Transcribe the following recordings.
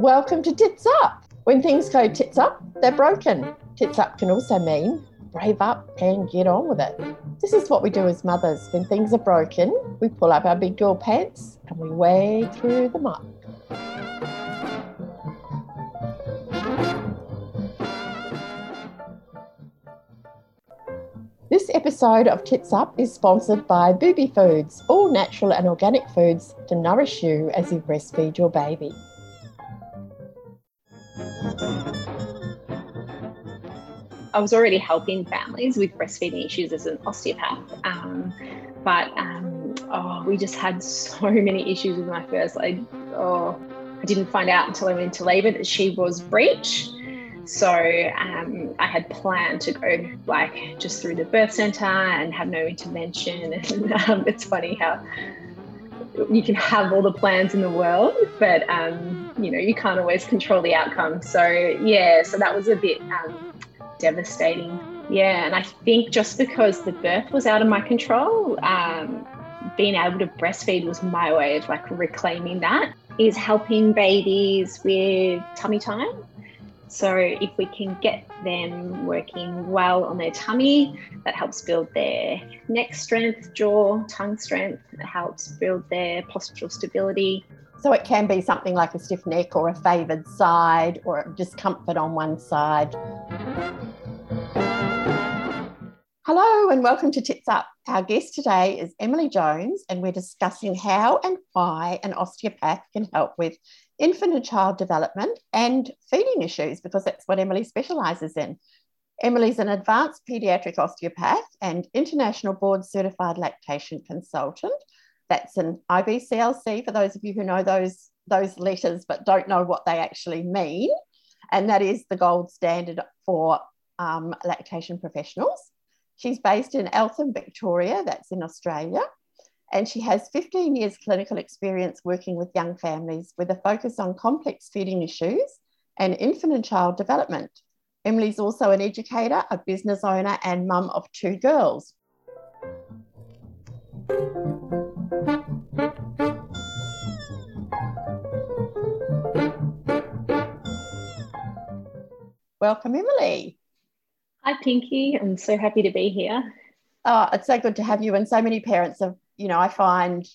Welcome to Tits Up. When things go tits up, they're broken. Tits up can also mean brave up and get on with it. This is what we do as mothers. When things are broken, we pull up our big girl pants and we wade through the muck. This episode of Tits Up is sponsored by Booby Foods, all natural and organic foods to nourish you as you breastfeed your baby. I was already helping families with breastfeeding issues as an osteopath, um, but um, oh, we just had so many issues with my first. I oh, I didn't find out until I went into labour that she was breech. So um, I had planned to go like just through the birth centre and have no intervention. And um, it's funny how you can have all the plans in the world, but um, you know you can't always control the outcome. So yeah, so that was a bit um, devastating. Yeah, and I think just because the birth was out of my control, um, being able to breastfeed was my way of like reclaiming that. Is helping babies with tummy time so, if we can get them working well on their tummy, that helps build their neck strength, jaw, tongue strength, it helps build their postural stability. So, it can be something like a stiff neck or a favoured side or discomfort on one side. Hello and welcome to Tits Up. Our guest today is Emily Jones, and we're discussing how and why an osteopath can help with infant and child development and feeding issues, because that's what Emily specialises in. Emily's an advanced paediatric osteopath and international board certified lactation consultant. That's an IBCLC for those of you who know those, those letters but don't know what they actually mean. And that is the gold standard for um, lactation professionals. She's based in Eltham, Victoria, that's in Australia. And she has 15 years clinical experience working with young families with a focus on complex feeding issues and infant and child development. Emily's also an educator, a business owner, and mum of two girls. Welcome, Emily. Hi, Pinky. I'm so happy to be here. Oh, it's so good to have you. And so many parents have, you know, I find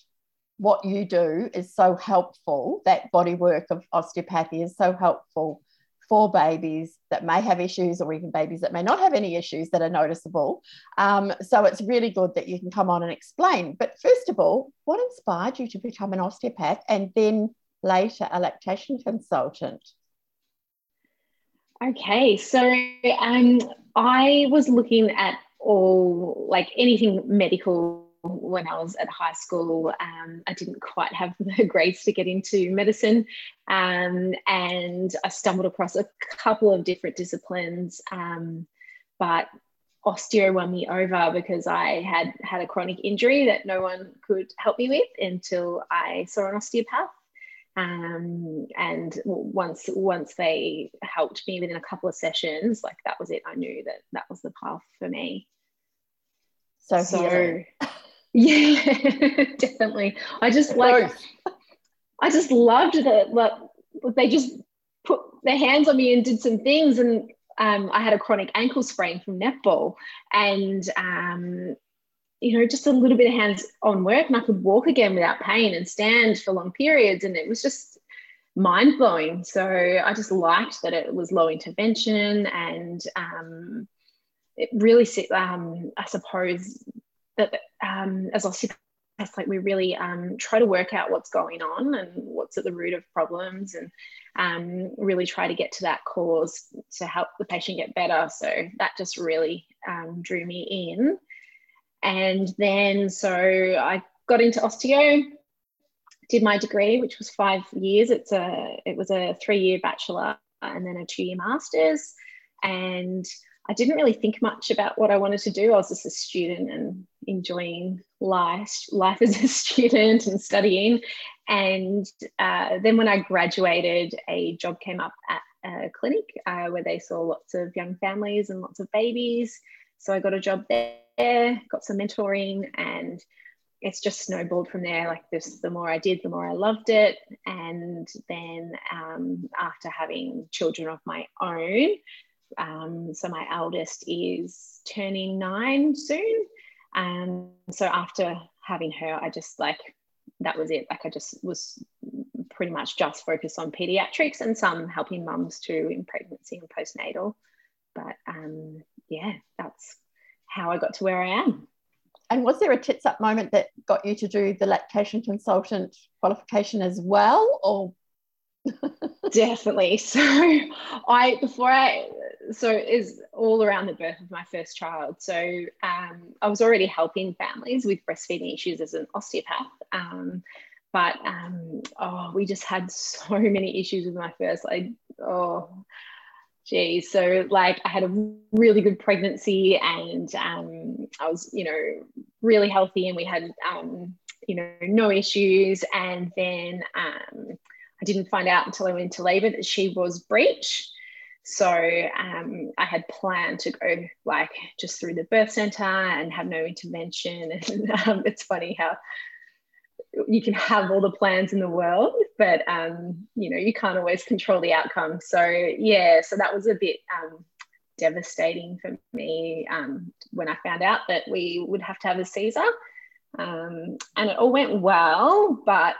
what you do is so helpful. That body work of osteopathy is so helpful for babies that may have issues or even babies that may not have any issues that are noticeable. Um, so it's really good that you can come on and explain. But first of all, what inspired you to become an osteopath and then later a lactation consultant? Okay, so um, I was looking at all like anything medical when I was at high school. Um, I didn't quite have the grades to get into medicine, um, and I stumbled across a couple of different disciplines, um, but osteo won me over because I had had a chronic injury that no one could help me with until I saw an osteopath. Um, and once once they helped me within a couple of sessions, like that was it. I knew that that was the path for me. So, so yeah, definitely. I just like I just loved that. Like they just put their hands on me and did some things, and um, I had a chronic ankle sprain from netball, and um, you know, just a little bit of hands on work and I could walk again without pain and stand for long periods. And it was just mind blowing. So I just liked that it was low intervention and um, it really, um, I suppose, that um, as osteopaths, like we really um, try to work out what's going on and what's at the root of problems and um, really try to get to that cause to help the patient get better. So that just really um, drew me in. And then so I got into osteo, did my degree, which was five years. It's a it was a three year bachelor and then a two year master's. And I didn't really think much about what I wanted to do. I was just a student and enjoying life, life as a student and studying. And uh, then when I graduated, a job came up at a clinic uh, where they saw lots of young families and lots of babies. So I got a job there, got some mentoring, and it's just snowballed from there. Like this, the more I did, the more I loved it. And then um, after having children of my own, um, so my eldest is turning nine soon. And so after having her, I just like that was it. Like I just was pretty much just focused on pediatrics and some helping mums too in pregnancy and postnatal. But um, yeah, that's how I got to where I am. And was there a tits up moment that got you to do the lactation consultant qualification as well, or? Definitely. So I before I so is all around the birth of my first child. So um, I was already helping families with breastfeeding issues as an osteopath. Um, but um, oh, we just had so many issues with my first. Like, oh, geez. So like, I had a really good pregnancy, and um, I was, you know, really healthy, and we had, um, you know, no issues. And then um, I didn't find out until I went into labour that she was breech. So um, I had planned to go like just through the birth center and have no intervention. And um, it's funny how you can have all the plans in the world, but um, you know you can't always control the outcome. So yeah, so that was a bit um, devastating for me um, when I found out that we would have to have a Caesar, um, and it all went well, but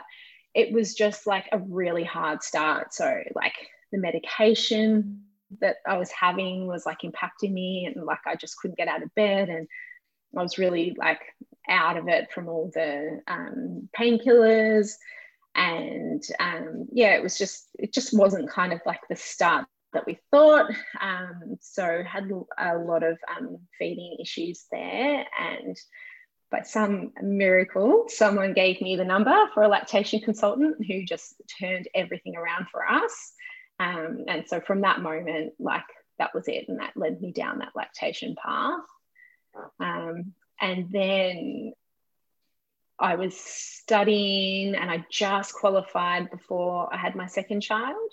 it was just like a really hard start. So like the medication that I was having was like impacting me and like I just couldn't get out of bed and I was really like out of it from all the um, painkillers and um, yeah it was just it just wasn't kind of like the start that we thought um, so had a lot of um, feeding issues there and by some miracle someone gave me the number for a lactation consultant who just turned everything around for us um, and so from that moment, like that was it. And that led me down that lactation path. Um, and then I was studying and I just qualified before I had my second child.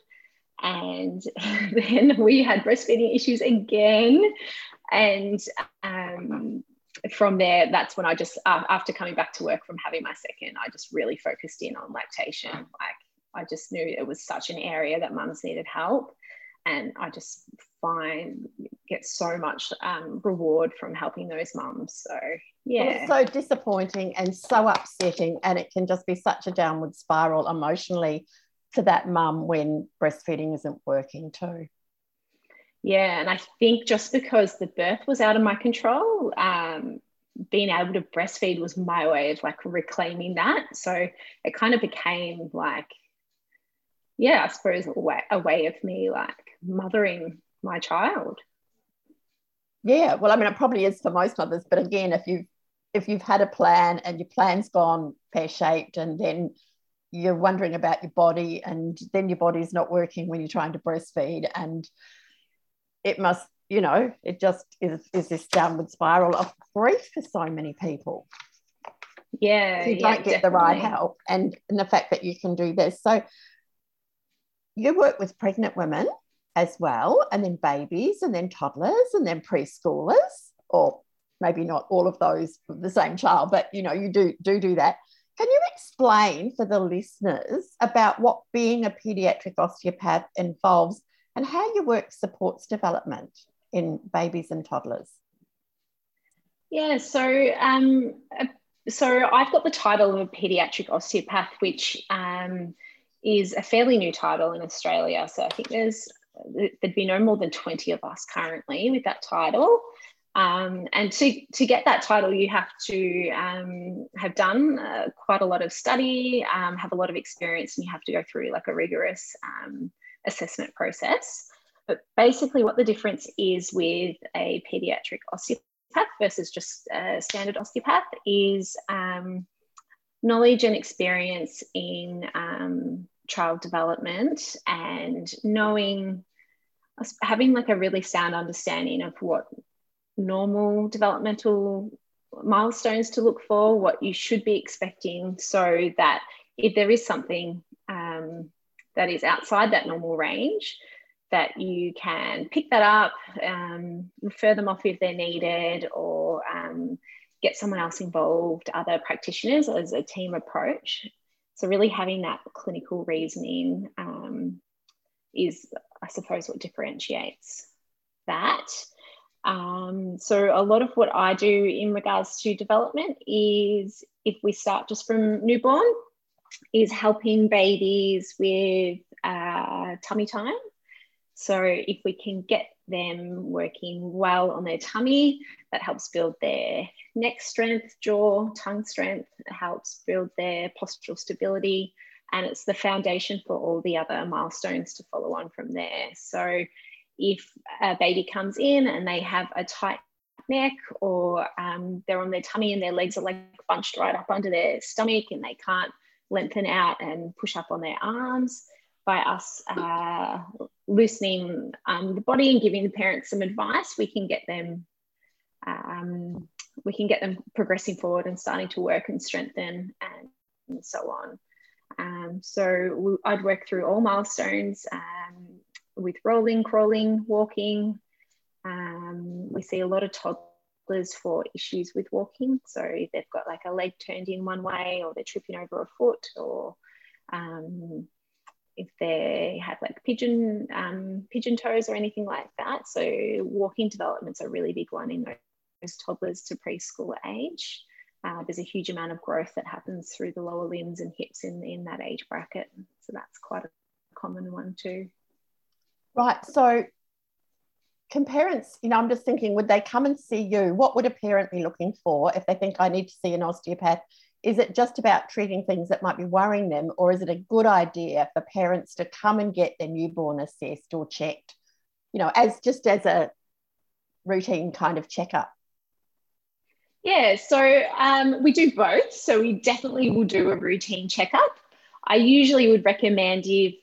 And then we had breastfeeding issues again. And um, from there, that's when I just, uh, after coming back to work from having my second, I just really focused in on lactation. Like I just knew it was such an area that mums needed help. And I just find get so much um, reward from helping those mums. So yeah, well, it's so disappointing and so upsetting, and it can just be such a downward spiral emotionally for that mum when breastfeeding isn't working too. Yeah, and I think just because the birth was out of my control, um, being able to breastfeed was my way of like reclaiming that. So it kind of became like yeah, I suppose a way, a way of me like mothering my child. Yeah, well, I mean, it probably is for most mothers, but again, if you've if you've had a plan and your plan's gone pear shaped, and then you're wondering about your body, and then your body's not working when you're trying to breastfeed, and it must, you know, it just is is this downward spiral of grief for so many people. Yeah, you don't get definitely. the right help, and, and the fact that you can do this. So you work with pregnant women as well, and then babies, and then toddlers, and then preschoolers, or maybe not all of those the same child, but you know, you do do do that. Can you explain for the listeners about what being a pediatric osteopath involves and how your work supports development in babies and toddlers? Yeah, so um, so I've got the title of a pediatric osteopath, which um, is a fairly new title in Australia. So I think there's there'd be no more than 20 of us currently with that title. Um, and to, to get that title, you have to um, have done uh, quite a lot of study, um, have a lot of experience, and you have to go through like a rigorous um, assessment process. But basically, what the difference is with a pediatric osteopath versus just a standard osteopath is um, knowledge and experience in um, child development and knowing having like a really sound understanding of what normal developmental milestones to look for what you should be expecting so that if there is something um, that is outside that normal range that you can pick that up um, refer them off if they're needed or um, get someone else involved, other practitioners as a team approach. So, really having that clinical reasoning um, is, I suppose, what differentiates that. Um, so, a lot of what I do in regards to development is if we start just from newborn, is helping babies with uh, tummy time. So, if we can get them working well on their tummy, that helps build their neck strength, jaw, tongue strength, it helps build their postural stability, and it's the foundation for all the other milestones to follow on from there. So, if a baby comes in and they have a tight neck or um, they're on their tummy and their legs are like bunched right up under their stomach and they can't lengthen out and push up on their arms by us uh, loosening um, the body and giving the parents some advice we can get them um, we can get them progressing forward and starting to work and strengthen and, and so on um, so I'd work through all milestones um, with rolling, crawling, walking. Um, we see a lot of toddlers for issues with walking. So they've got like a leg turned in one way, or they're tripping over a foot, or um, if they have like pigeon um, pigeon toes or anything like that. So walking development's a really big one in those toddlers to preschool age. Uh, there's a huge amount of growth that happens through the lower limbs and hips in, in that age bracket. So that's quite a common one too. Right. So can parents, you know, I'm just thinking, would they come and see you? What would a parent be looking for if they think I need to see an osteopath? Is it just about treating things that might be worrying them, or is it a good idea for parents to come and get their newborn assessed or checked, you know, as just as a routine kind of checkup? Yeah, so um, we do both. So we definitely will do a routine checkup. I usually would recommend if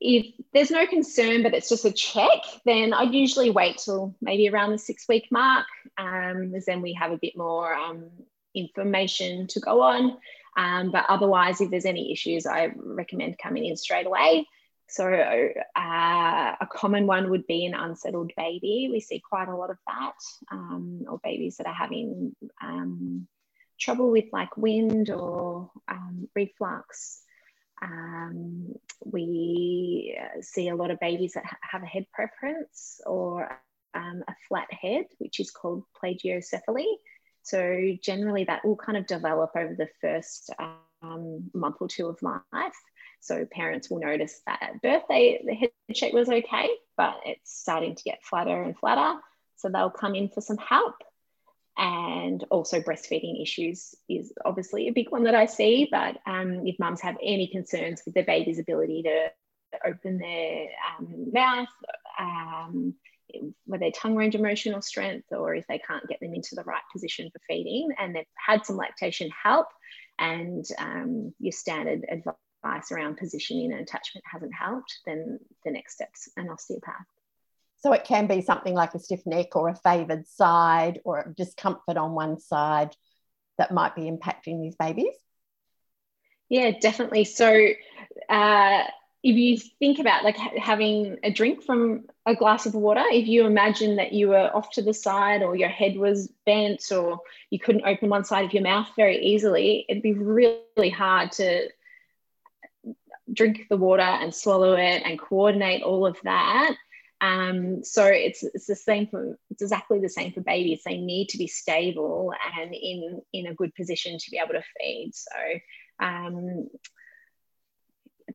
if there's no concern, but it's just a check, then I'd usually wait till maybe around the six week mark, um, as then we have a bit more um, information to go on. Um, but otherwise, if there's any issues, I recommend coming in straight away. So, uh, a common one would be an unsettled baby. We see quite a lot of that, um, or babies that are having um, trouble with like wind or um, reflux. Um, we see a lot of babies that have a head preference or um, a flat head, which is called plagiocephaly. So generally, that will kind of develop over the first um, month or two of life. So parents will notice that at birth they, the head shape was okay, but it's starting to get flatter and flatter. So they'll come in for some help and also breastfeeding issues is obviously a big one that I see. But um, if mums have any concerns with their baby's ability to open their um, mouth, with their tongue range emotional strength, or if they can't get them into the right position for feeding, and they've had some lactation help, and um, your standard advice around positioning and attachment hasn't helped, then the next step's an osteopath. So it can be something like a stiff neck or a favoured side or a discomfort on one side that might be impacting these babies. Yeah, definitely. So uh, if you think about like having a drink from a glass of water, if you imagine that you were off to the side or your head was bent or you couldn't open one side of your mouth very easily, it'd be really hard to drink the water and swallow it and coordinate all of that um, so it's, it's the same for it's exactly the same for babies. They need to be stable and in in a good position to be able to feed. So um,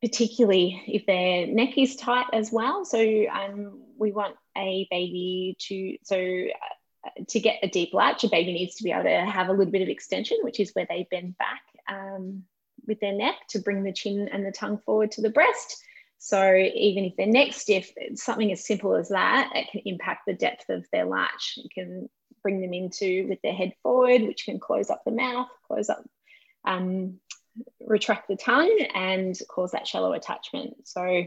particularly if their neck is tight as well. So um, we want a baby to so uh, to get a deep latch, a baby needs to be able to have a little bit of extension, which is where they bend back um, with their neck to bring the chin and the tongue forward to the breast. So even if they're neck stiff, something as simple as that, it can impact the depth of their latch. It can bring them into with their head forward, which can close up the mouth, close up, um, retract the tongue, and cause that shallow attachment. So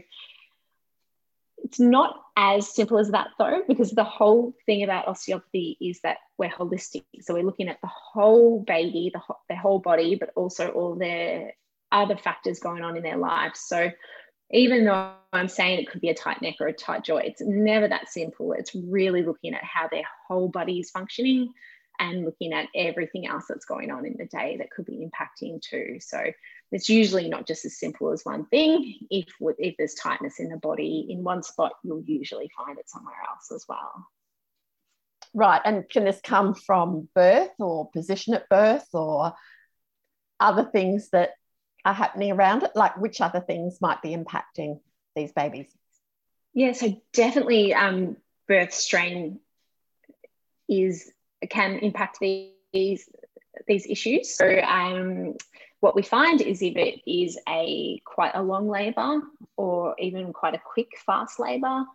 it's not as simple as that though, because the whole thing about osteopathy is that we're holistic. So we're looking at the whole baby, the, their whole body, but also all their other factors going on in their lives. So even though I'm saying it could be a tight neck or a tight jaw, it's never that simple. It's really looking at how their whole body is functioning and looking at everything else that's going on in the day that could be impacting too. So it's usually not just as simple as one thing. If, if there's tightness in the body in one spot, you'll usually find it somewhere else as well. Right. And can this come from birth or position at birth or other things that are happening around it? Like which other things might be impacting these babies? Yeah, so definitely um, birth strain is can impact these these issues. So um, what we find is if it is a quite a long labour or even quite a quick fast labour,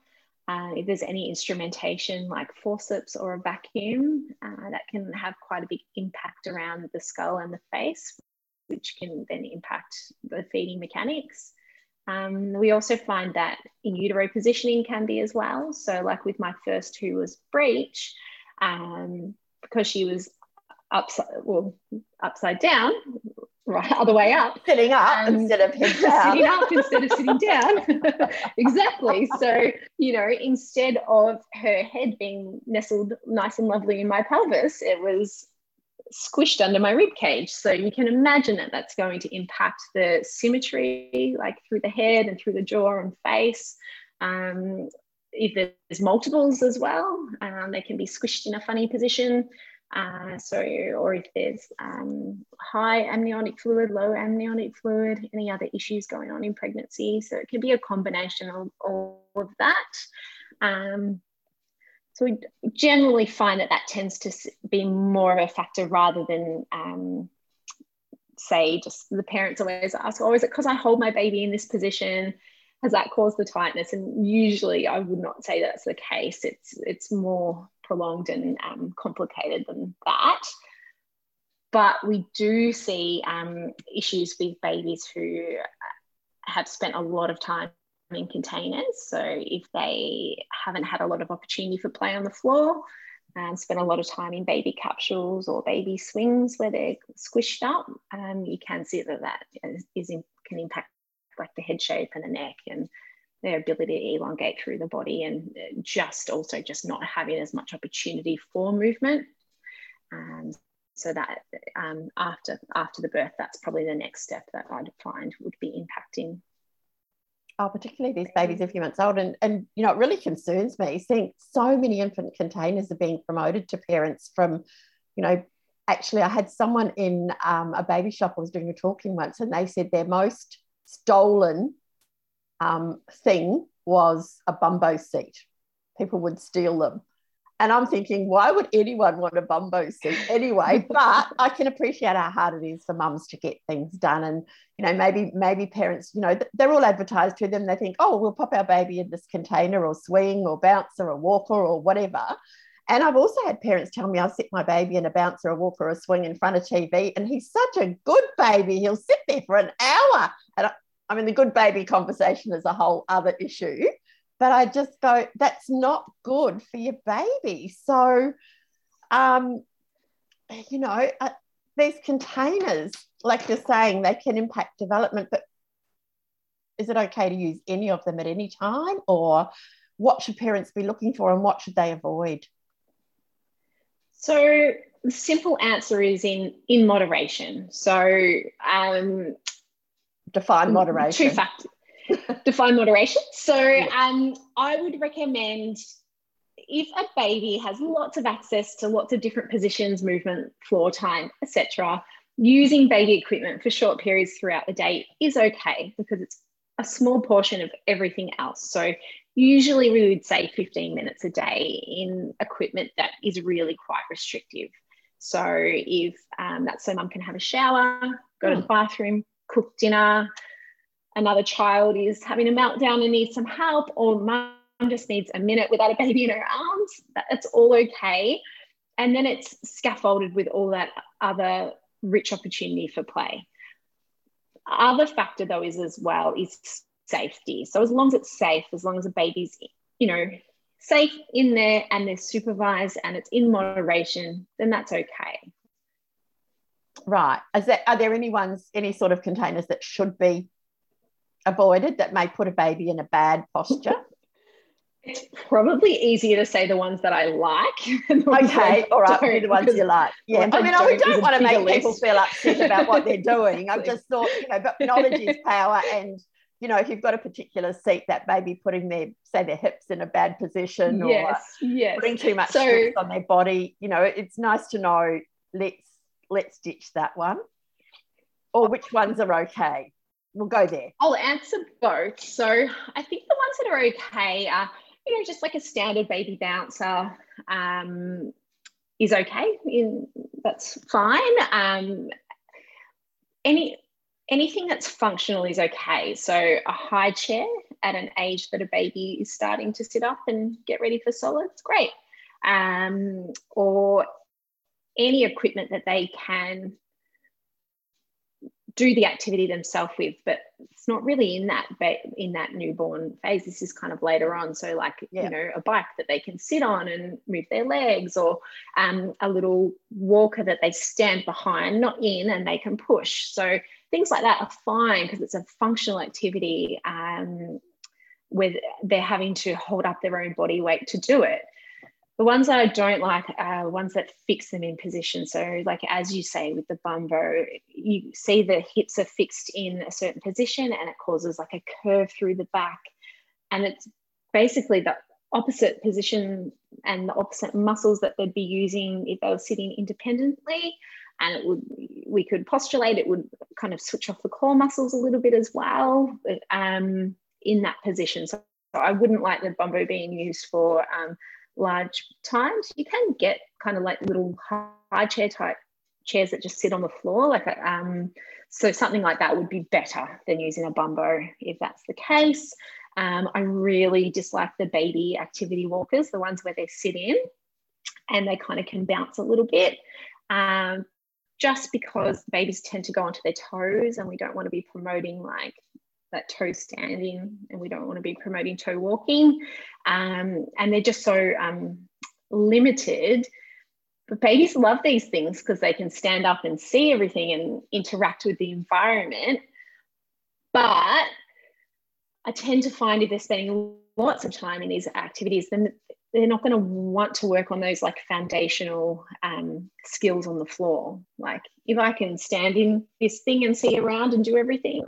uh, if there's any instrumentation like forceps or a vacuum, uh, that can have quite a big impact around the skull and the face, which can then impact the feeding mechanics. Um, we also find that in utero positioning can be as well. So, like with my first who was breech, um, because she was upside well upside down, right other way up. Sitting up um, instead of sitting up instead of sitting down. Exactly. So you know instead of her head being nestled nice and lovely in my pelvis it was squished under my rib cage. So you can imagine that that's going to impact the symmetry like through the head and through the jaw and face. Um, if there's multiples as well um, they can be squished in a funny position uh, so, or if there's um, high amniotic fluid, low amniotic fluid, any other issues going on in pregnancy. So it can be a combination of all of that. Um, so we generally find that that tends to be more of a factor rather than um, say just the parents always ask, oh, is it because I hold my baby in this position? Has that caused the tightness? And usually I would not say that's the case. It's, it's more prolonged and um, complicated than that. But we do see um, issues with babies who have spent a lot of time in containers. So if they haven't had a lot of opportunity for play on the floor, and spend a lot of time in baby capsules or baby swings where they're squished up, um, you can see that that is, is in, can impact like the head shape and the neck and their ability to elongate through the body and just also just not having as much opportunity for movement. Um, so that um, after after the birth, that's probably the next step that I'd find would be impacting. Oh, particularly these babies a few months old, and and you know it really concerns me seeing so many infant containers are being promoted to parents from, you know, actually I had someone in um, a baby shop I was doing a talking once, and they said their most stolen um, thing was a bumbo seat. People would steal them. And I'm thinking, why would anyone want a bumbo seat anyway? But I can appreciate how hard it is for mums to get things done. And, you know, maybe, maybe parents, you know, they're all advertised to them. They think, oh, we'll pop our baby in this container or swing or bouncer or walker or whatever. And I've also had parents tell me I'll sit my baby in a bouncer, a walker, or a swing in front of TV, and he's such a good baby. He'll sit there for an hour. And I, I mean, the good baby conversation is a whole other issue, but I just go, that's not good for your baby. So, um, you know, uh, these containers, like you're saying, they can impact development, but is it okay to use any of them at any time? Or what should parents be looking for and what should they avoid? So, the simple answer is in in moderation. So, um, define moderation. Two factors. define moderation. So um, I would recommend if a baby has lots of access to lots of different positions, movement, floor time, etc., using baby equipment for short periods throughout the day is okay because it's a small portion of everything else. So usually we would say 15 minutes a day in equipment that is really quite restrictive. So if um, that's so mum can have a shower, go to the hmm. bathroom, cook dinner, another child is having a meltdown and needs some help, or mum just needs a minute without a baby in her arms, that's all okay. And then it's scaffolded with all that other rich opportunity for play. Other factor though is as well is safety. So as long as it's safe, as long as the baby's, you know, safe in there and they're supervised and it's in moderation, then that's okay. Right. Is there, are there any ones, any sort of containers that should be avoided that may put a baby in a bad posture? It's probably easier to say the ones that I like. okay, all right, the ones you like. Yeah, I mean, I don't, don't want to make list. people feel upset about what they're doing. I've just thought, you know, but knowledge is power, and you know, if you've got a particular seat that may be putting their, say, their hips in a bad position or yes, yes. putting too much so, stress on their body, you know, it's nice to know. Let's let's ditch that one, or which ones are okay. We'll go there. I'll answer both. So I think the ones that are okay are you know, just like a standard baby bouncer um, is okay. In, that's fine. Um, any anything that's functional is okay. So a high chair at an age that a baby is starting to sit up and get ready for solids, great. Um, or any equipment that they can do the activity themselves with, but it's not really in that in that newborn phase. This is kind of later on. So, like yeah. you know, a bike that they can sit on and move their legs, or um, a little walker that they stand behind, not in, and they can push. So things like that are fine because it's a functional activity. Um, where they're having to hold up their own body weight to do it. The ones that I don't like are ones that fix them in position. So, like as you say with the bumbo, you see the hips are fixed in a certain position and it causes like a curve through the back. And it's basically the opposite position and the opposite muscles that they'd be using if they were sitting independently. And it would we could postulate it would kind of switch off the core muscles a little bit as well um, in that position. So I wouldn't like the bumbo being used for um, large times, you can get kind of like little high chair type chairs that just sit on the floor. Like a, um, so something like that would be better than using a bumbo if that's the case. Um, I really dislike the baby activity walkers, the ones where they sit in and they kind of can bounce a little bit. Um, just because babies tend to go onto their toes and we don't want to be promoting like that toe standing and we don't want to be promoting toe walking. Um, and they're just so um, limited. But babies love these things because they can stand up and see everything and interact with the environment. But I tend to find if they're spending lots of time in these activities, then they're not going to want to work on those like foundational um, skills on the floor. Like if I can stand in this thing and see around and do everything,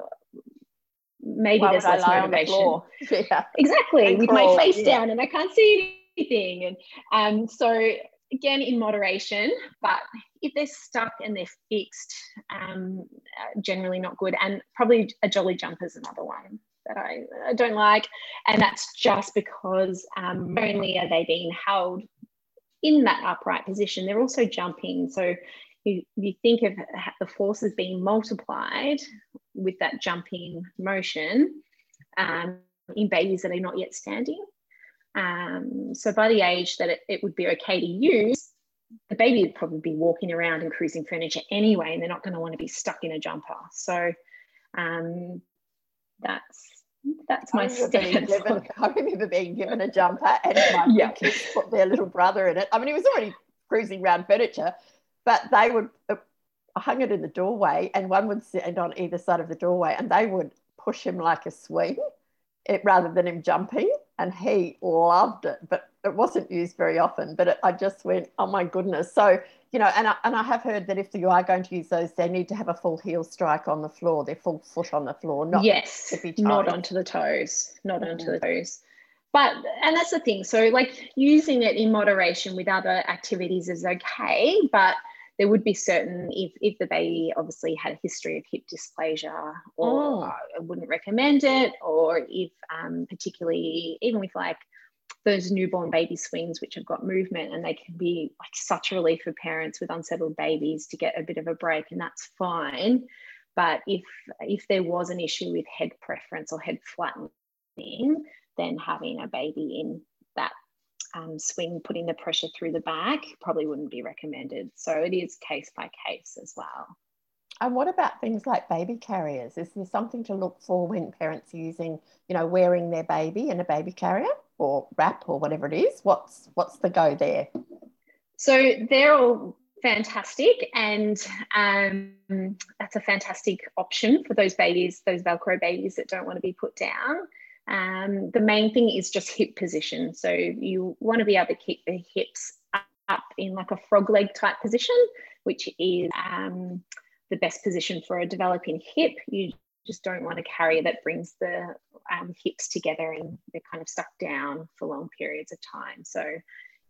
maybe Why there's less motivation. The yeah. Exactly, and with crawl, my face yeah. down and I can't see anything. And um, so again, in moderation, but if they're stuck and they're fixed, um, uh, generally not good. And probably a jolly jump is another one that I, I don't like. And that's just because um, only are they being held in that upright position, they're also jumping. So you, you think of the forces being multiplied with that jumping motion um, in babies that are not yet standing. Um, so by the age that it, it, would be okay to use, the baby would probably be walking around and cruising furniture anyway, and they're not going to want to be stuck in a jumper. So um, that's that's my stance. Given, I remember being given a jumper and my yeah. kids put their little brother in it. I mean, he was already cruising around furniture, but they would uh, hung it in the doorway and one would sit on either side of the doorway and they would push him like a swing it, rather than him jumping and he loved it but it wasn't used very often but it, i just went oh my goodness so you know and I, and I have heard that if you are going to use those they need to have a full heel strike on the floor their full foot on the floor not yes not onto the toes not mm-hmm. onto the toes but and that's the thing so like using it in moderation with other activities is okay but there would be certain if if the baby obviously had a history of hip dysplasia or oh. I wouldn't recommend it or if um, particularly even with like those newborn baby swings which have got movement and they can be like such a relief for parents with unsettled babies to get a bit of a break and that's fine but if if there was an issue with head preference or head flattening then having a baby in that um, swing putting the pressure through the back probably wouldn't be recommended. So it is case by case as well. And what about things like baby carriers? Is there something to look for when parents are using, you know, wearing their baby in a baby carrier or wrap or whatever it is? What's what's the go there? So they're all fantastic, and um, that's a fantastic option for those babies, those Velcro babies that don't want to be put down. Um, the main thing is just hip position. So you want to be able to keep the hips up in like a frog leg type position, which is um, the best position for a developing hip. You just don't want a carrier that brings the um, hips together and they're kind of stuck down for long periods of time. So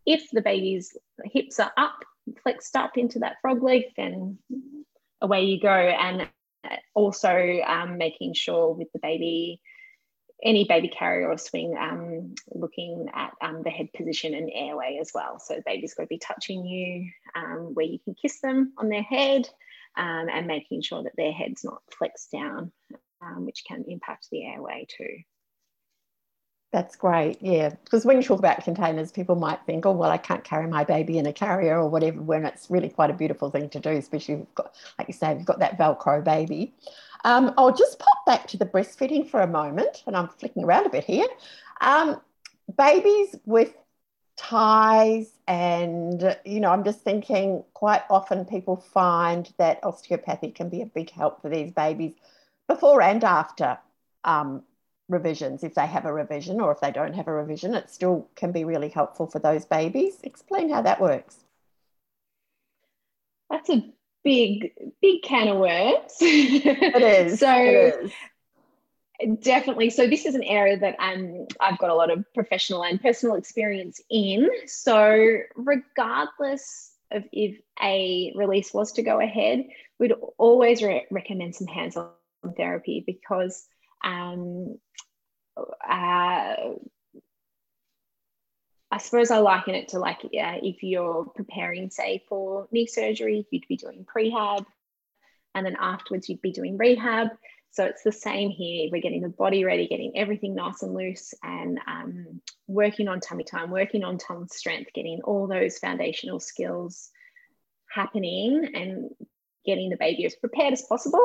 if the baby's hips are up, flexed up into that frog leg, then away you go. And also um, making sure with the baby, any baby carrier or swing, um, looking at um, the head position and airway as well. So the baby's got to be touching you um, where you can kiss them on their head um, and making sure that their head's not flexed down, um, which can impact the airway too. That's great. Yeah. Because when you talk about containers, people might think, oh, well, I can't carry my baby in a carrier or whatever, when it's really quite a beautiful thing to do, especially if you've got, like you say, you've got that Velcro baby. Um, I'll just pop back to the breastfeeding for a moment, and I'm flicking around a bit here. Um, babies with ties, and, you know, I'm just thinking quite often people find that osteopathy can be a big help for these babies before and after um, revisions if they have a revision or if they don't have a revision it still can be really helpful for those babies explain how that works that's a big big can of worms it is so it is. Definitely. So this is an area that um, I've got a lot of professional and personal experience in. So regardless of if a release was to go ahead, we'd always re- recommend some hands-on therapy because um, uh, I suppose I liken it to like yeah, if you're preparing, say, for knee surgery, you'd be doing prehab, and then afterwards you'd be doing rehab. So it's the same here. We're getting the body ready, getting everything nice and loose, and um, working on tummy time, working on tongue strength, getting all those foundational skills happening, and getting the baby as prepared as possible.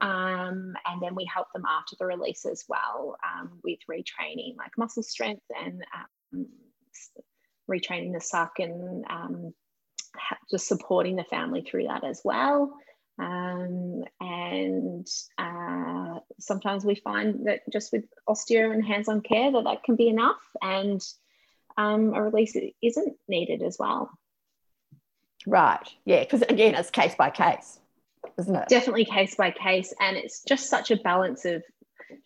Um, and then we help them after the release as well um, with retraining, like muscle strength and um, retraining the suck and um, just supporting the family through that as well. Um, and uh, sometimes we find that just with osteo and hands-on care that that can be enough and um, a release isn't needed as well. Right. Yeah. Because again, it's case by case isn't it? Definitely case by case. And it's just such a balance of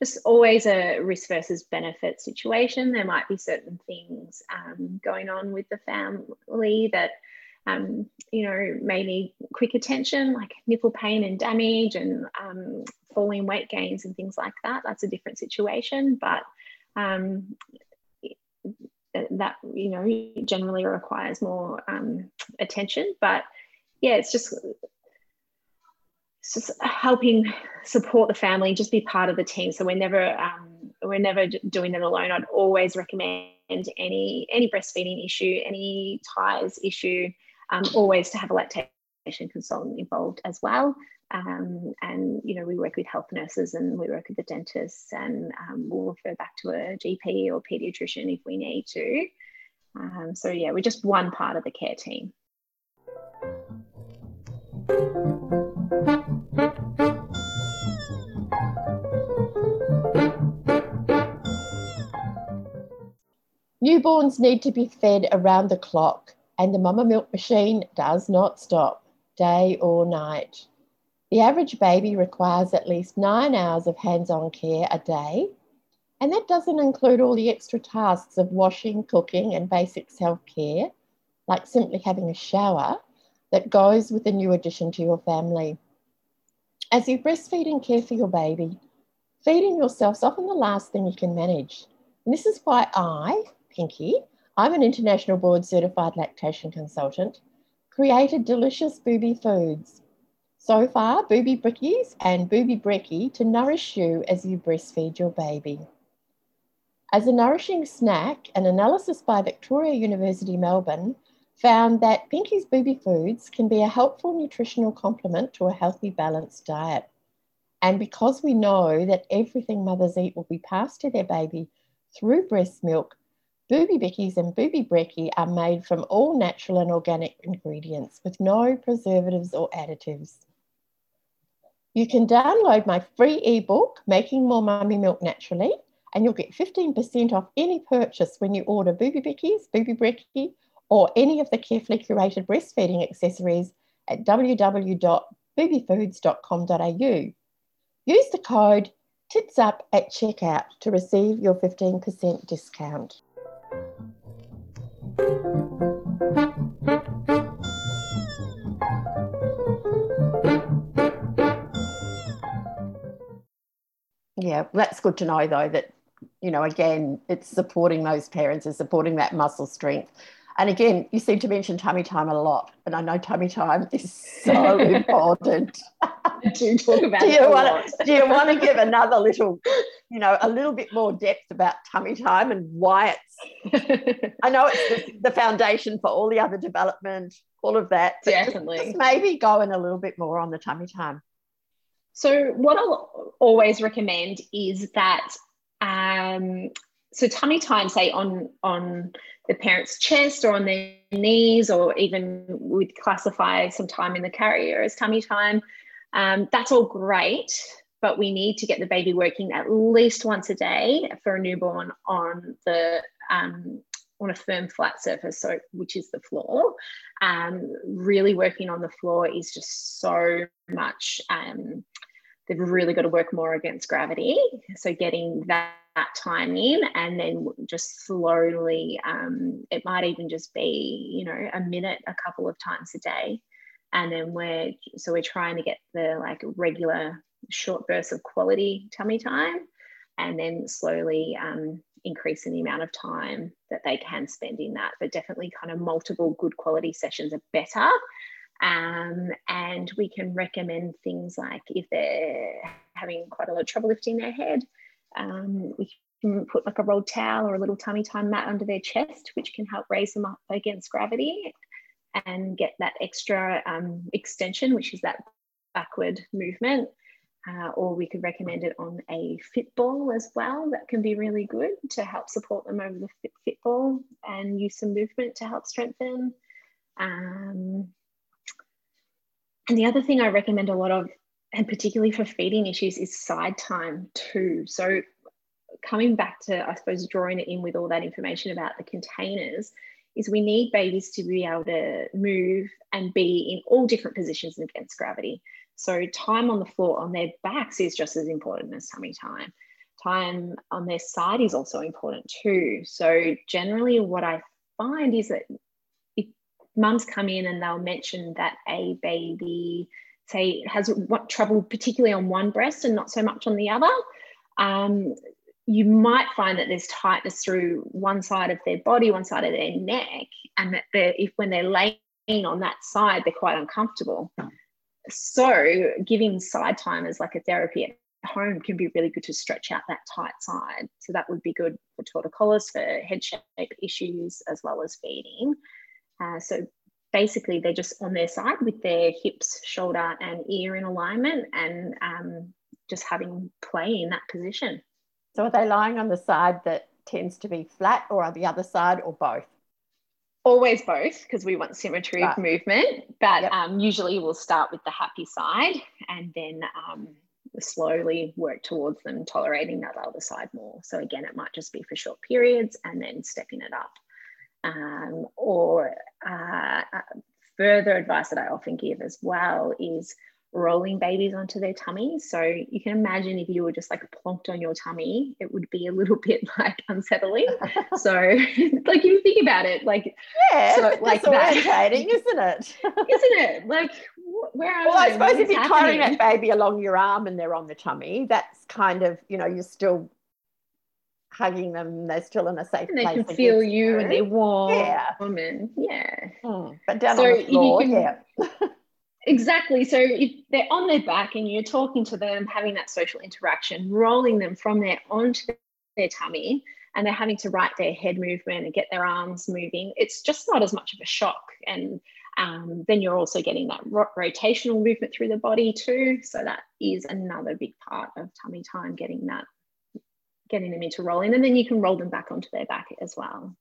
just always a risk versus benefit situation. There might be certain things um, going on with the family that, um, you know, may need quick attention, like nipple pain and damage and um, falling weight gains and things like that. That's a different situation. But um, that, you know, generally requires more um, attention. But yeah, it's just just helping support the family, just be part of the team. So we're never um, we're never doing it alone. I'd always recommend any any breastfeeding issue, any ties issue, um, always to have a lactation consultant involved as well. Um, and you know we work with health nurses and we work with the dentists, and um, we'll refer back to a GP or pediatrician if we need to. Um, so yeah, we're just one part of the care team. Newborns need to be fed around the clock, and the mama milk machine does not stop, day or night. The average baby requires at least nine hours of hands on care a day, and that doesn't include all the extra tasks of washing, cooking, and basic self care, like simply having a shower, that goes with a new addition to your family. As you breastfeed and care for your baby, feeding yourself is often the last thing you can manage. And this is why I, Pinky, I'm an international board certified lactation consultant, created delicious booby foods. So far, booby bickies and booby brekkie to nourish you as you breastfeed your baby. As a nourishing snack, an analysis by Victoria University Melbourne found that Pinky's booby foods can be a helpful nutritional complement to a healthy, balanced diet. And because we know that everything mothers eat will be passed to their baby through breast milk, Booby Bickies and Booby Brekkie are made from all natural and organic ingredients with no preservatives or additives. You can download my free ebook, Making More Mummy Milk Naturally, and you'll get 15% off any purchase when you order Booby Bickies, Booby Brekkie, or any of the carefully curated breastfeeding accessories at www.boobyfoods.com.au. Use the code TITSUP at checkout to receive your 15% discount. Yeah, that's good to know though that, you know, again, it's supporting those parents, is supporting that muscle strength. And again, you seem to mention tummy time a lot, and I know tummy time is so important. do talk about do you want to, do you want to give another little, you know, a little bit more depth about tummy time and why it's? I know it's the, the foundation for all the other development, all of that. Definitely. Just, just maybe go in a little bit more on the tummy time. So, what I'll always recommend is that um, so tummy time, say on on the parent's chest or on their knees, or even we'd classify some time in the carrier as tummy time. Um, that's all great, but we need to get the baby working at least once a day for a newborn on the um, on a firm flat surface, so which is the floor. Um, really working on the floor is just so much um, they've really got to work more against gravity. So getting that, that time in and then just slowly, um, it might even just be, you know, a minute a couple of times a day. And then we're, so we're trying to get the like regular short bursts of quality tummy time and then slowly um, increasing the amount of time that they can spend in that. But definitely kind of multiple good quality sessions are better um, and we can recommend things like if they're having quite a lot of trouble lifting their head, um, we can put like a rolled towel or a little tummy time mat under their chest, which can help raise them up against gravity and get that extra um, extension, which is that backward movement. Uh, or we could recommend it on a fit ball as well. That can be really good to help support them over the fit, fit ball and use some movement to help strengthen. Um, and the other thing I recommend a lot of, and particularly for feeding issues, is side time too. So coming back to, I suppose, drawing it in with all that information about the containers, is we need babies to be able to move and be in all different positions against gravity. So time on the floor on their backs is just as important as tummy time. Time on their side is also important too. So generally what I find is that if mums come in and they'll mention that a baby, say, has what trouble particularly on one breast and not so much on the other. Um, you might find that there's tightness through one side of their body, one side of their neck, and that if when they're laying on that side, they're quite uncomfortable. So, giving side time as like a therapy at home can be really good to stretch out that tight side. So that would be good for torticollis, for head shape issues, as well as feeding. Uh, so basically, they're just on their side with their hips, shoulder, and ear in alignment and um, just having play in that position. So, are they lying on the side that tends to be flat, or on the other side, or both? Always both, because we want symmetry right. of movement. But yep. um, usually, we'll start with the happy side and then um, slowly work towards them tolerating that other side more. So, again, it might just be for short periods and then stepping it up um, or uh, uh, further advice that I often give as well is rolling babies onto their tummy. So you can imagine if you were just like plonked on your tummy, it would be a little bit like unsettling. so like you think about it, like yeah, so, like orientating, isn't it? isn't it? Like where are well, I, suppose if you're happening? carrying that baby along your arm and they're on the tummy, that's kind of you know you're still hugging them. They're still in a safe and they place. They can feel you and they're warm. Yeah. And yeah. Mm. But down so on the floor, can, yeah. Exactly. So if they're on their back and you're talking to them, having that social interaction, rolling them from there onto their tummy, and they're having to write their head movement and get their arms moving, it's just not as much of a shock. And um, then you're also getting that ro- rotational movement through the body too. So that is another big part of tummy time, getting that getting them into rolling, and then you can roll them back onto their back as well.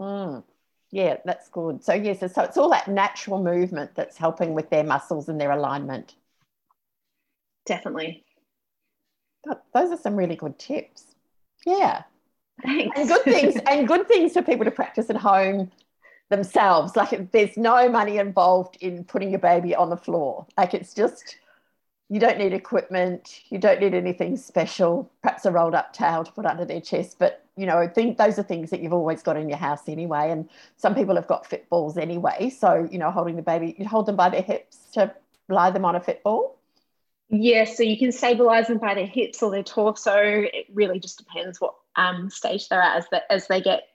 Mm. Yeah, that's good. So yes, so it's all that natural movement that's helping with their muscles and their alignment. Definitely. those are some really good tips. Yeah. Thanks. And good things and good things for people to practice at home themselves. Like there's no money involved in putting your baby on the floor. Like it's just you don't need equipment, you don't need anything special, perhaps a rolled up towel to put under their chest. But you know, think those are things that you've always got in your house anyway. And some people have got fit balls anyway. So, you know, holding the baby, you hold them by their hips to lie them on a fit ball. Yes, yeah, so you can stabilize them by their hips or their torso. It really just depends what um, stage they're at. As, the, as they get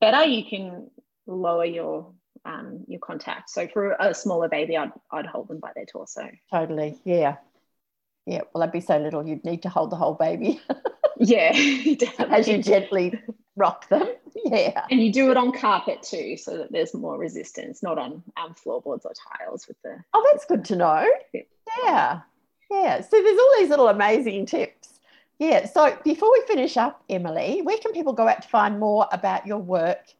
better, you can lower your um, your contact. So for a smaller baby, I'd, I'd hold them by their torso. Totally. Yeah. Yeah. Well, that'd be so little, you'd need to hold the whole baby. yeah. As you gently rock them. Yeah. And you do it on carpet too, so that there's more resistance, not on um, floorboards or tiles with the. Oh, that's good to know. Yeah. Yeah. So there's all these little amazing tips. Yeah. So before we finish up, Emily, where can people go out to find more about your work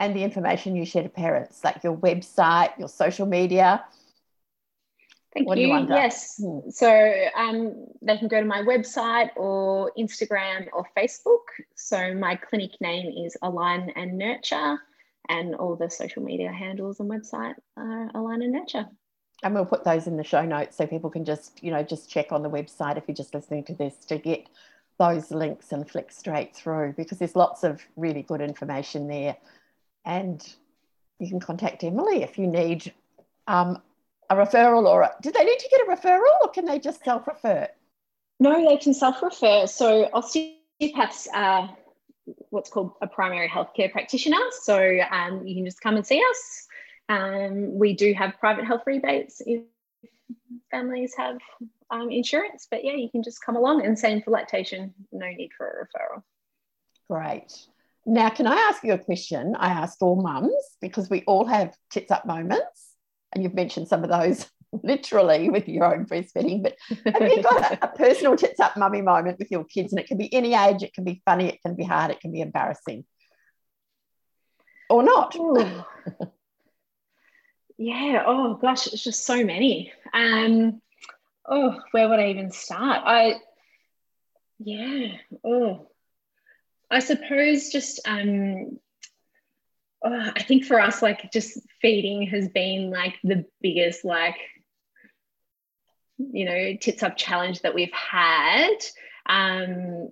and the information you share to parents, like your website, your social media? Thank what you. yes. Hmm. So um, they can go to my website or Instagram or Facebook. So my clinic name is Align and Nurture, and all the social media handles and website are Align and Nurture. And we'll put those in the show notes so people can just, you know, just check on the website if you're just listening to this to get those links and flick straight through because there's lots of really good information there and you can contact Emily if you need um, a referral or a, do they need to get a referral or can they just self-refer? No, they can self-refer. So osteopaths are what's called a primary healthcare practitioner. So um, you can just come and see us. Um, we do have private health rebates if families have um, insurance, but yeah, you can just come along and same for lactation, no need for a referral. Great. Now, can I ask you a question? I asked all mums because we all have tits up moments, and you've mentioned some of those literally with your own breastfeeding. But have you got a, a personal tits up mummy moment with your kids? And it can be any age, it can be funny, it can be hard, it can be embarrassing, or not. yeah. Oh gosh, it's just so many. Um. Oh, where would I even start? I. Yeah. Oh I suppose just um, oh, I think for us, like just feeding has been like the biggest like you know tits up challenge that we've had. Um,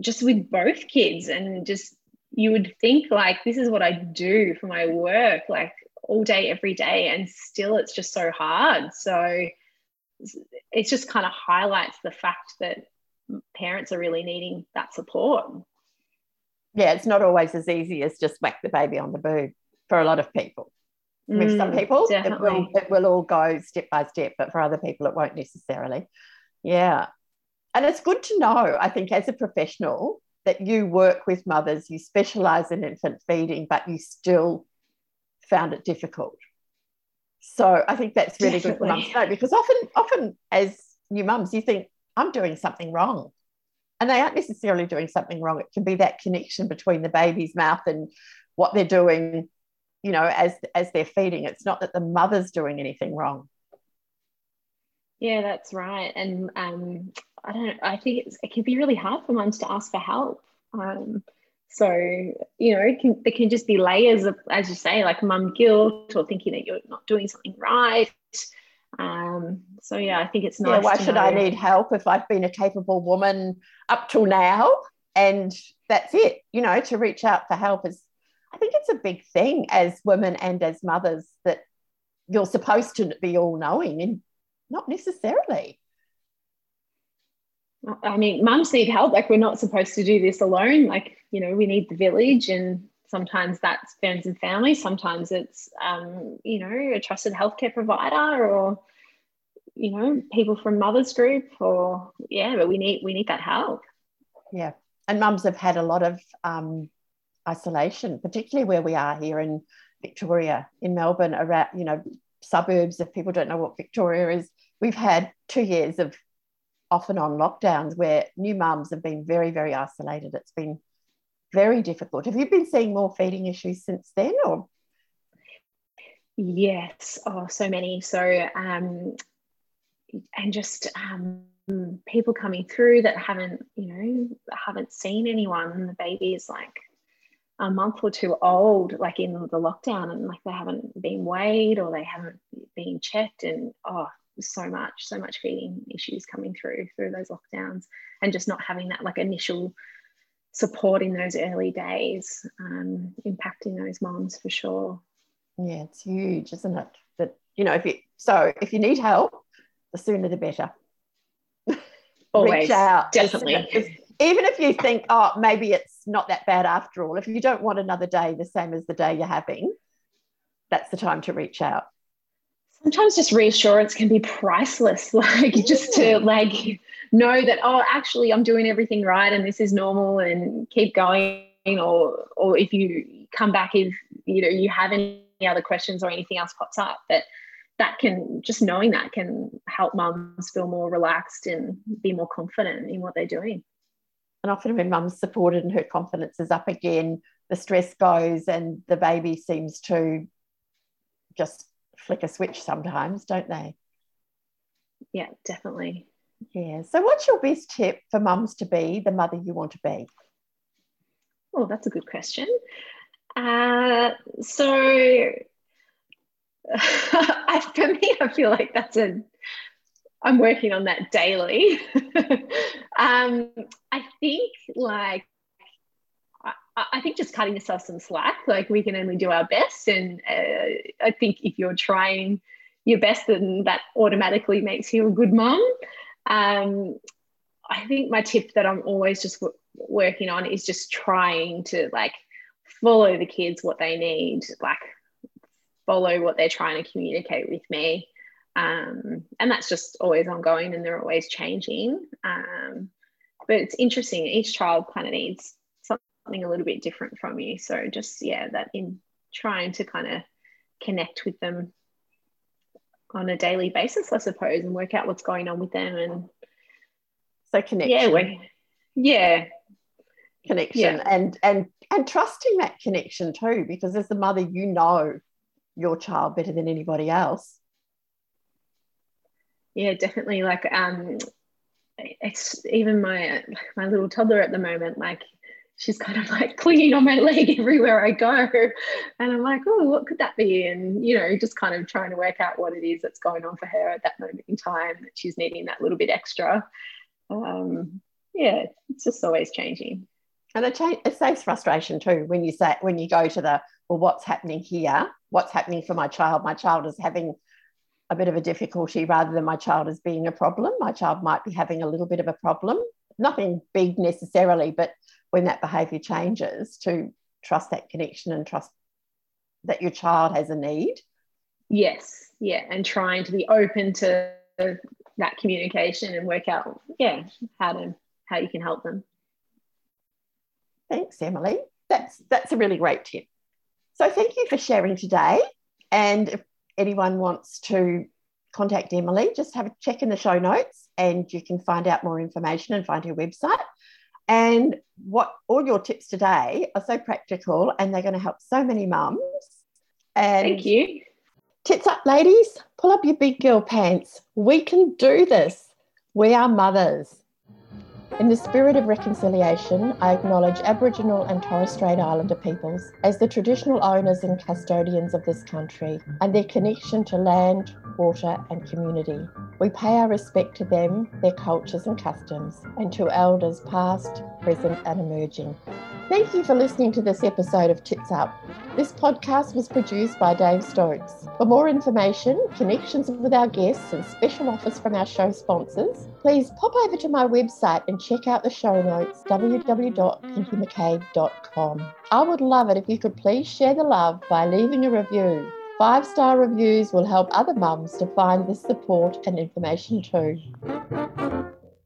just with both kids and just you would think like this is what I do for my work like all day every day and still it's just so hard so it just kind of highlights the fact that parents are really needing that support yeah, it's not always as easy as just whack the baby on the boob for a lot of people. Mm, With some people, it will, it will all go step by step, but for other people, it won't necessarily. Yeah. And it's good to know, I think, as a professional, that you work with mothers, you specialize in infant feeding, but you still found it difficult. So I think that's really Definitely. good for mums to know because often, often as new mums, you think, I'm doing something wrong and they aren't necessarily doing something wrong. It can be that connection between the baby's mouth and what they're doing, you know, as as they're feeding. It's not that the mother's doing anything wrong. Yeah, that's right. And um, I don't. I think it can be really hard for mums to ask for help. Um, so you know, it can, there can just be layers of, as you say, like mum guilt or thinking that you're not doing something right. Um, so yeah, I think it's nice. Yeah, why should know. I need help if I've been a capable woman up till now? And that's it. You know, to reach out for help is, I think it's a big thing as women and as mothers that you're supposed to be all knowing and not necessarily. I mean, mums need help. Like, we're not supposed to do this alone. Like, you know, we need the village and sometimes that's friends and family sometimes it's um, you know a trusted healthcare provider or you know people from mothers group or yeah but we need we need that help. Yeah. And mums have had a lot of um, isolation particularly where we are here in victoria in melbourne around you know suburbs if people don't know what victoria is. We've had two years of off and on lockdowns where new mums have been very very isolated. It's been very difficult. Have you been seeing more feeding issues since then or? Yes, oh, so many. So, um, and just um, people coming through that haven't, you know, haven't seen anyone. The baby is like a month or two old, like in the lockdown, and like they haven't been weighed or they haven't been checked. And oh, so much, so much feeding issues coming through through those lockdowns, and just not having that like initial support in those early days, um, impacting those moms for sure. Yeah, it's huge, isn't it? That you know, if you so if you need help, the sooner the better. Always, Reach out, definitely. Even if you think, oh, maybe it's not that bad after all. If you don't want another day the same as the day you're having, that's the time to reach out. Sometimes just reassurance can be priceless. Like just to mm. like know that oh, actually, I'm doing everything right and this is normal, and keep going. Or or if you come back if you know you have any other questions or anything else pops up, that that can just knowing that can help mums feel more relaxed and be more confident in what they're doing. And often when mum's supported and her confidence is up again, the stress goes and the baby seems to just flick a switch sometimes, don't they? Yeah, definitely. Yeah. So what's your best tip for mums to be the mother you want to be? Oh, that's a good question. Uh, so I, for me, I feel like that's a, I'm working on that daily. um, I think like, I, think just cutting yourself some slack, like we can only do our best. And uh, I think if you're trying your best, then that automatically makes you a good mom. Um, I think my tip that I'm always just w- working on is just trying to like follow the kids what they need, like follow what they're trying to communicate with me. Um, and that's just always ongoing and they're always changing. Um, but it's interesting, each child kind of needs something a little bit different from you. So just, yeah, that in trying to kind of connect with them on a daily basis, I suppose, and work out what's going on with them. And so connection. Yeah, we, yeah. Connection yeah. and and and trusting that connection too, because as the mother, you know your child better than anybody else. Yeah, definitely. Like, um, it's even my my little toddler at the moment. Like, she's kind of like clinging on my leg everywhere I go, and I'm like, oh, what could that be? And you know, just kind of trying to work out what it is that's going on for her at that moment in time that she's needing that little bit extra. Um, yeah, it's just always changing. And it, it saves frustration too when you say when you go to the well, what's happening here? What's happening for my child? My child is having a bit of a difficulty rather than my child is being a problem. My child might be having a little bit of a problem, nothing big necessarily, but when that behavior changes, to trust that connection and trust that your child has a need. Yes, yeah, and trying to be open to that communication and work out, yeah, how to how you can help them. Thanks, Emily. That's that's a really great tip. So thank you for sharing today. And if anyone wants to contact Emily, just have a check in the show notes and you can find out more information and find her website. And what all your tips today are so practical and they're going to help so many mums. And Thank you. Tits up, ladies. Pull up your big girl pants. We can do this. We are mothers. In the spirit of reconciliation, I acknowledge Aboriginal and Torres Strait Islander peoples as the traditional owners and custodians of this country and their connection to land, water, and community. We pay our respect to them, their cultures and customs, and to elders past, present, and emerging. Thank you for listening to this episode of Tits Up. This podcast was produced by Dave Stokes. For more information, connections with our guests, and special offers from our show sponsors, please pop over to my website and check out the show notes www.pinkymckay.com. I would love it if you could please share the love by leaving a review. Five star reviews will help other mums to find this support and information too.